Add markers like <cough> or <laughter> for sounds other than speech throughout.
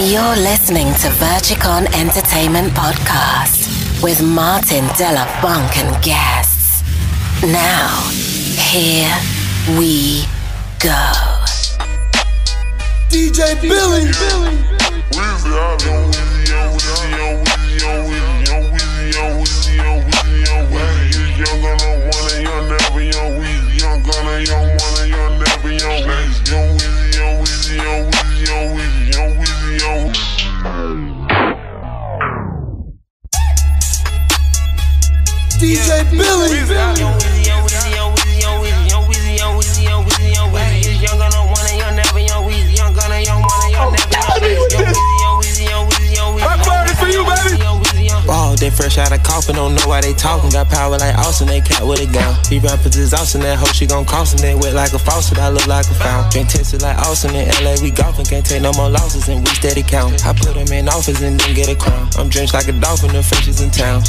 You're listening to Verchicon Entertainment Podcast with Martin Della Bunk and guests. Now, here we go. DJ Billi. Young don't know why they talking. Got power like Austin, they cat with a gun. He rappers is Austin, that hoe she gon' cross and wet like a faucet. I look like a fountain. Can't test it like Austin in LA, we golfing. Can't take no more losses and we steady count. I put him in office and then get a crown. I'm drenched like a dolphin, the fishes in town.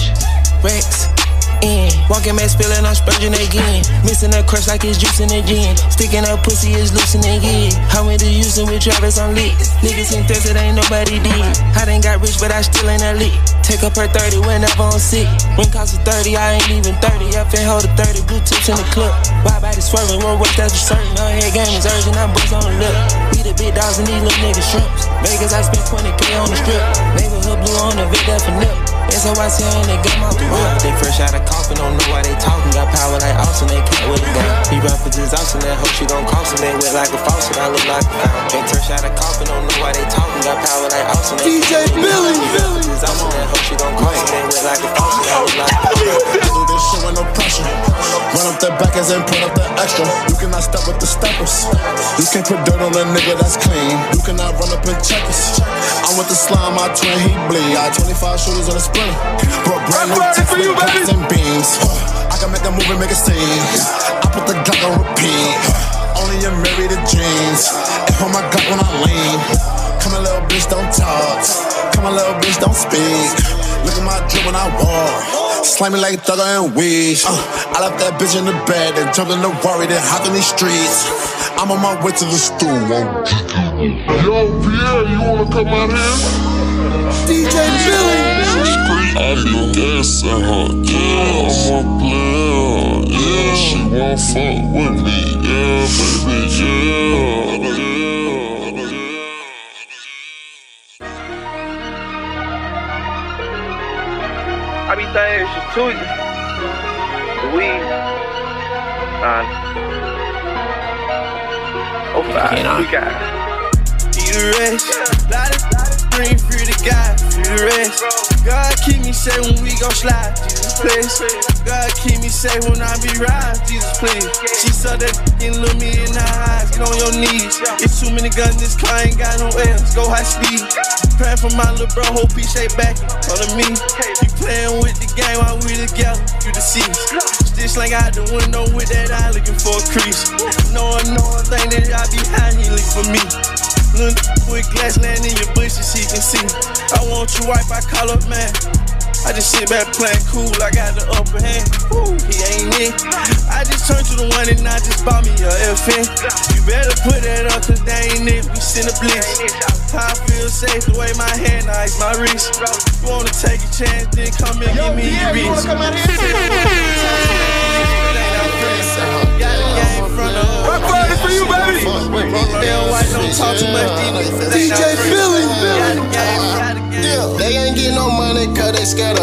Rex. In. Walking back spilling, I'm spurging again. Missing that crush like it's juicing again. Sticking up pussy is loosening again. How many using with Travis on lit? Niggas in thirst, it ain't nobody did. I done got rich, but I still ain't elite. Take up her 30 whenever I'm sick. When cost of 30, I ain't even 30. I fin hold a 30, blue tips in the club. Why body swerving, one work that's for certain. Her head game is urgent, I'm boots on the lip. We the big dogs and these little niggas shrimps. Vegas, I spent 20k on the strip. Neighborhood blue on the Vic, that for nip. SOYC on they game out the. They fresh out of coffin, don't know why they talking. Got power like Austin, they can't with a gun. He rappers is Austin, that hoe she gon' cross him. They wet like a faucet, I look like a fountain. They fresh out of coffin, don't know why they talking. Got power like Austin, they DJ Billi. Is Austin, that hoe she gon' cross him. They wet like a faucet, I look like a fountain. I do this shit with no pressure. Run up the backers and put up the extra. You cannot with the steppers. You can't put dirt on a nigga that's clean. You cannot run up and check us. I'm with the slime, my twin, he bleed. I 25 shooters on a sprinter. Brought brand new I'm ready for you, Texas baby. and beams. I can make a movie, make a scene. I put the Glock on repeat. Only in married to jeans. And hold my Glock when I lean. Come on, little bitch, don't talk. Come on, little bitch, don't speak. Look at my drip when I walk. Slimy like Thugger and Weeds. Uh, I left that bitch in the bed and jumped in the worry, then hopped in these streets. I'm on my way to the stool. Yo, Pierre, you wanna come out here? DJ Billi. I be guessing her, yeah, I'm a player, yeah, she won't fuck with me, yeah, baby, yeah, yeah, I be thinking it's just Tuesday. The weed. Nah. Uh, oh, five. We got it. Need a rest. Lot of green free to God, free the rest. God keep me safe when we gon' slide, Jesus please. God keep me safe when I be riding, Jesus please. She saw that and look me in the eyes, get on your knees. It's too many guns, this car ain't got no else. Go high speed. Praying for my little bro, hope he shake back. Come to me. You playing with the game while we together, you deceased. Still slang out the window with that eye looking for a crease. Knowing, knowing, thing that I behind, he look for me. Look with glass land in your bushes, he can see. I want you wipe, I call up man. I just sit back playing cool, I got the upper hand. Woo, he ain't it. I just turned to the one and I just bought me a FN. You better put that up, cause they ain't it. We send a. How I feel safe the way my hand ice my wrist. You wanna take a chance, then come and give me your wrist. <laughs> Scared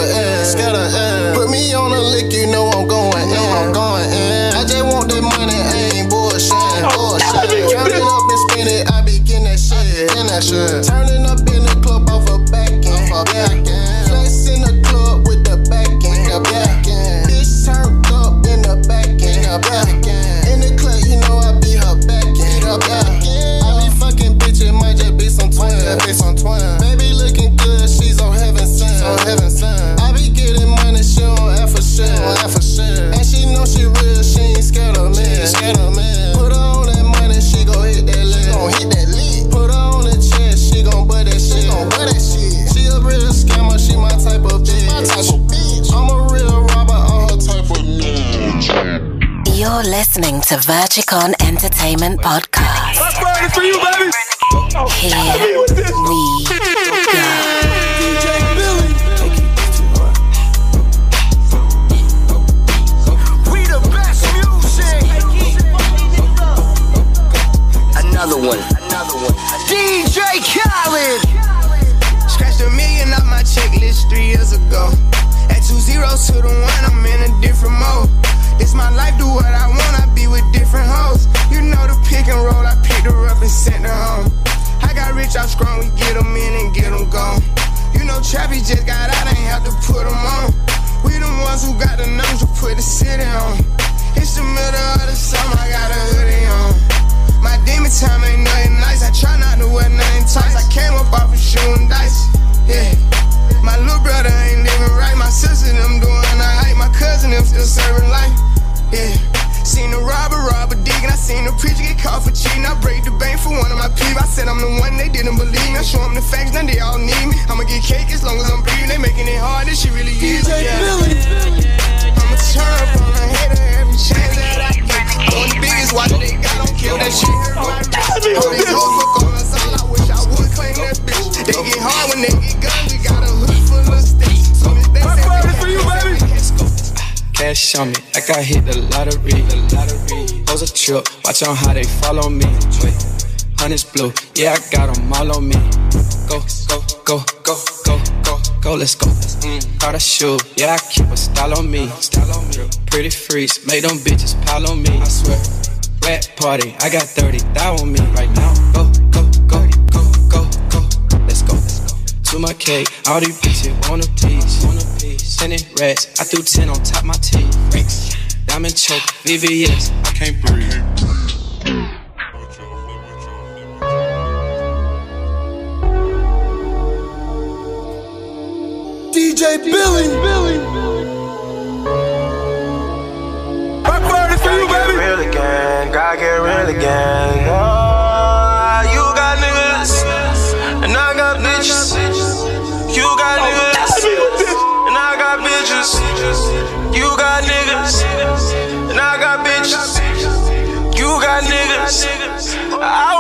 You're listening to Verchicon Entertainment Podcast. That's burning for you, baby. Here we go. DJ Billi. We the best music. Another one, another one. DJ Khaled. Scratched a million off my checklist three years ago. At two zeros to the one, I'm in a different mode. Do what I want, I be with different hoes. You know the pick and roll, I picked her up and sent her home. I got rich out strong, we get them in and get them gone. You know Trappy just got out, I ain't have to put them on. We the ones who got the numbers to put the city on. It's the middle of the summer, I got a hoodie on. My demon time ain't nothing nice. I try not to wear nothing tight. I came up off of shooting dice. Yeah. My little brother ain't living right. My sister them doing alright. My cousin them still serving life. Break the bank for one of my people. I said I'm the one they didn't believe me. I show them the facts, now they all need me. I'ma get cake as long as I'm breathing. They making it hard, this shit really is. DJ yeah. Billi. I'ma turn up on a hater every chance that I get. On the biggest watch they got, don't kill that shit. Cash on me, like I hit the lottery. The lottery. Pose a trip, watch on how they follow me. Wait, honey's blue, yeah, I got them all on me. Go, go, go, go, go, go, go, let's go. Mm, got a shoe, yeah, I keep a style on me. Style on me. Pretty freaks, make them bitches pile on me. I swear. Wet party, I got 30 thou on me right now. Go, go, go, go, go, go, let's go. To my cake, all these bitches want a piece. Sending rats, I threw 10 on top my teeth. Diamond choke, VVS, I can't breathe. Got niggas. I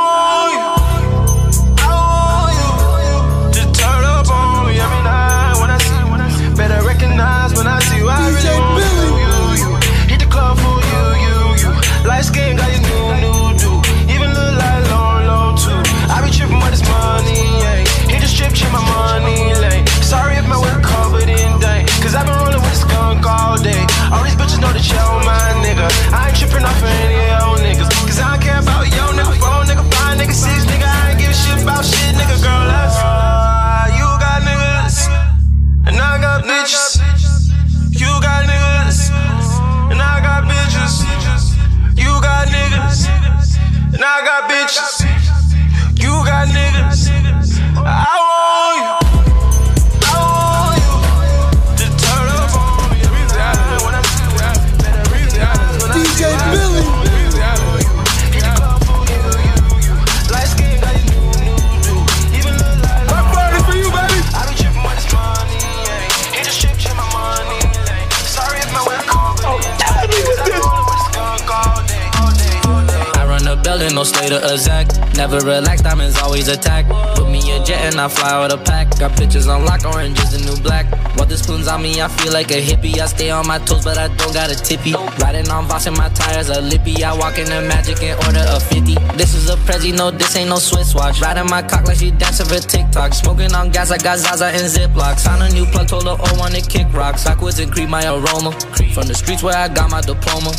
of exact. Never relax, diamonds always attack. Put me in jet and I fly with a pack. Got pictures on lock, orange is the new black. The spoons on me, I feel like a hippie. I stay on my toes, but I don't got a tippy. Riding on Voss and my tires a lippy. I walk in the magic and order a 50. This is a Prezi, no, this ain't no Swiss watch. Riding my cock like she dancing for TikTok. Smoking on gas, I got Zaza and Ziplocs. Found a new plug, told her, oh, want to kick rocks. Backwards and creep my aroma. From the streets where I got my diploma.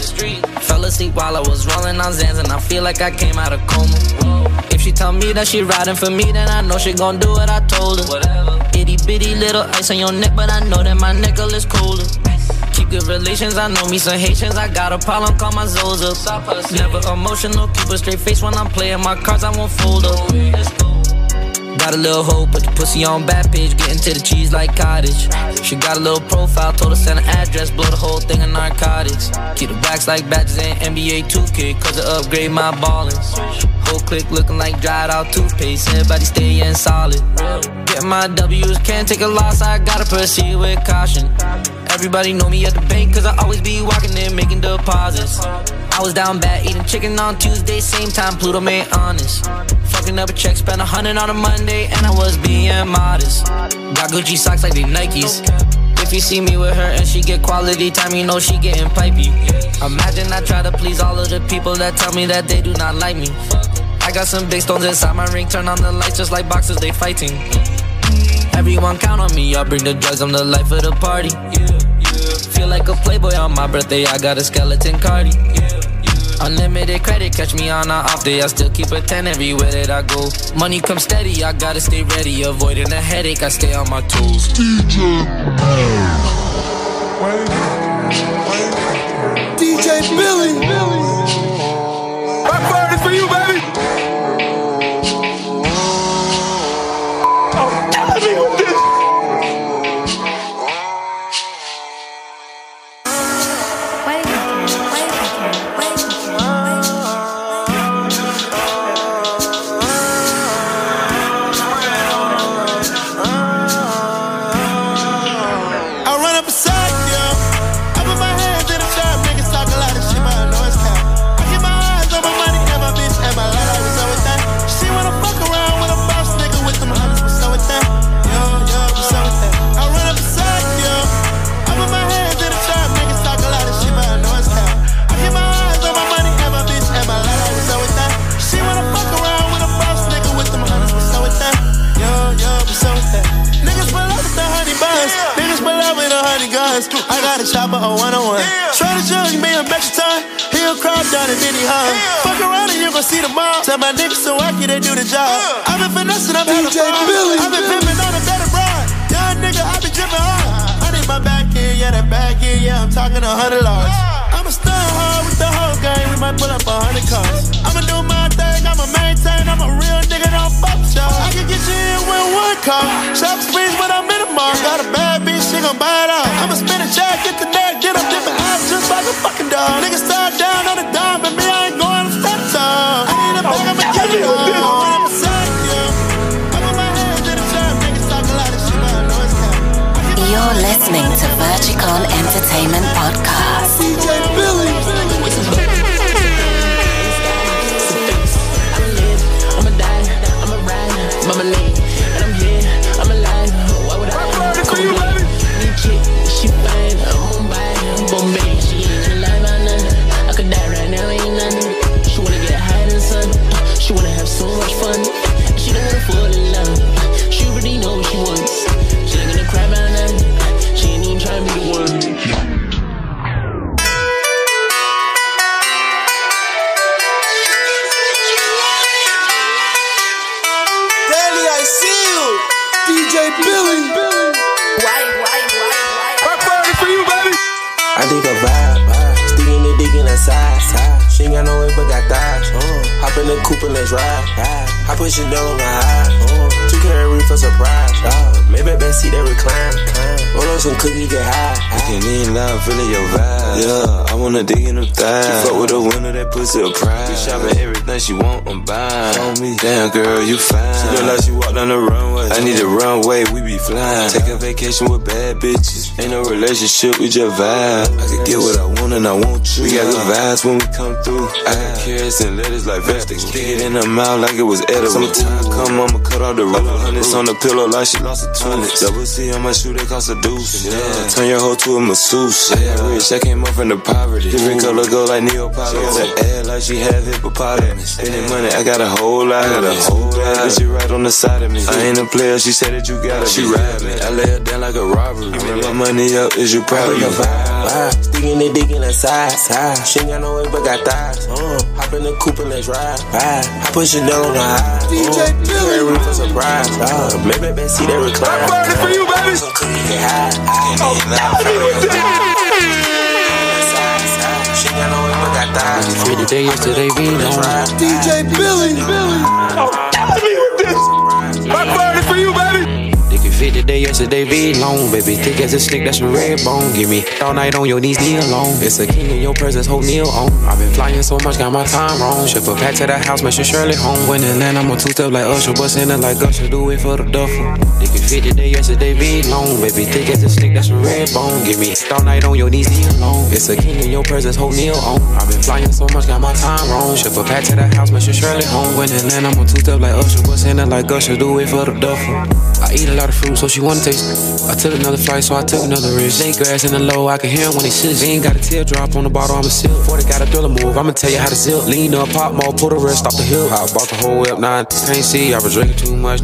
Fell asleep while I was rolling on Zans, and I feel like I came out of coma. She tell me that she riding for me, then I know she gon' do what I told her. Whatever. Itty bitty little ice on your neck, but I know that my necklace colder. Keep good relations, I know me some Haitians. I got a problem, call my Zoza. Never emotional, keep a straight face when I'm playing my cards, I won't fold up. Got a little hoe, put the pussy on back page, get into the cheese like cottage. She got a little profile, told her send an address, blow the whole thing in narcotics. Keep the backs like badges in NBA 2K, cause I upgrade my ballins. Whole click looking like dried out toothpaste, everybody staying solid. Get my W's, can't take a loss, I gotta proceed with caution. Everybody know me at the bank, cause I always be walking in making deposits. I was down bad eating chicken on Tuesday, same time Pluto made honest. Fucking up a check, spent a hundred on a Monday, and I was being modest. Got Gucci socks like they Nikes. If you see me with her and she get quality time, you know she getting pipey. Imagine I try to please all of the people that tell me that they do not like me. I got some big stones inside my ring. Turn on the lights just like boxers, they fighting. Everyone count on me. I bring the drugs, I'm the life of the party. Feel like a playboy on my birthday. I got a skeleton cardi. Unlimited credit, catch me on a off day. I still keep a 10 everywhere that I go. Money come steady, I gotta stay ready. Avoiding a headache, I stay on my toes. DJ DJ Billi. Backfire down and then he hung. Fuck around and you gon' see the mom. Tell my niggas so wacky they do the job. I've been finessing, I'm hella Billy. I've been pimping on a better ride. Young nigga, I be dripping hard. I need my back here, yeah, that back here, yeah. I'm talking a hundred large. I'ma stun hard with the whole gang. We might pull up a hundred cars. I'ma do my thing, I'ma maintain. I'm a real nigga, don't fuck y'all. I can get you in with one car. Shop when I'm in the mall. Got a bad bitch, she gon' buy it out. I'ma spin a check, like a fucking dog. Niggas start down on the dime, but me, I ain't going to step time. I need a bag, I'ma give you all. I wanna beside you. I put my hands in the trap, niggas talk a lot of shit, but I know it's cap. You're listening to Verchicon Entertainment Podcast. DJ Billi. I'ma die, I'ma ride, I'ma live, Put Chanel on my eye. Two carry for surprise. Maybe best seat that recline. Up some cookies, get high. I can't even lie, I'm feeling your vibe. Yeah, I wanna dig in them thighs. She fuck with a winner that pussy a prize. We shopping everything she want, I'm buying. On me, damn girl, you fine. She look like she walked on the runway. I need a runway, we be flying. Take a vacation with bad bitches. Ain't no relationship, we just vibe. I can get what I want and I want you. We got good vibes when we come through. I got carrots and lettuce like vegetables. Stick it in her mouth like it was edible. Summertime come, I'ma cut off the roof. Hundreds on the pillow like she lost a tooth. Double C on my shoe, they cost a deuce. Yeah, turn your hoe to a masseuse. I got rich, I came up from the poverty. Different color go like Neapolitan. She got the air like she have hippopotamus. Spending money, I got a whole lot. I got a whole lot. But she right on the side of me. I ain't a player, she said that you got it. She ride me. I lay her down like a robbery. Bring my money up, is you proud of you? Sticking the dick in the side. She ain't got no way but got thighs. Uh, uh Hop in the coupe and let's ride. I put Chanel on the high. DJ uh, Billi. Carry for surprise. Uh. Maybe best seat that recline. Backfire is for you, baby. Some cookies get high. Oh, tell me with this. She ain't got no way but got thighs. Free today, yesterday, we know. DJ Billi. Billi. Oh, tell me with this. Backfire is for you, baby. Fit today, yesterday, be long, baby. Thick as a stick, that's a red bone. Give me all night on your knees, knee alone. It's a king in your presence, hold kneel on. I've been flying so much, got my time wrong. Ship a pack to the house, make sure Shirley home. When in land, I'm on two step like Usher, bust in it like Usher, do it for the duffel. They can fit today, yesterday, be long, baby. Thick as a stick, that's a red bone. Give me all night on your knees, knee alone. It's a king in your presence, hold kneel on. I've been flying so much, got my time wrong. Ship a pack to the house, make sure Shirley home. When in land, I'm on two step like Usher, bust in it like Usher, do it for the duffel. I eat a lot of fruit, so she wanna taste. I took another flight, so I took another risk. Ain't grass in the low, I can hear 'em when they sit. Ain't got a teardrop on the bottle, I'm a sip. 40 got a thriller move, I'ma tell you how to zip. Lean up, pop more, pull the rest off the hill. I bought the whole now I can't see. I was drinking too much,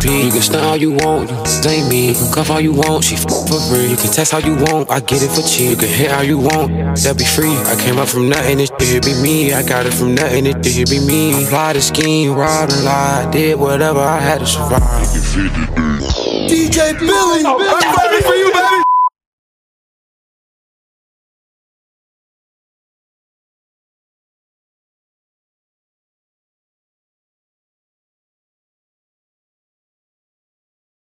P. You can stunt all you want, ain't me. You can cuff all you want, she f for free. You can test how you want, I get it for cheap. You can hit how you want, that be free. I came up from nothing, this shit be me. I got it from nothing, this shit be me. Apply the scheme, robbed and lied, did whatever I had to survive. DJ Billi,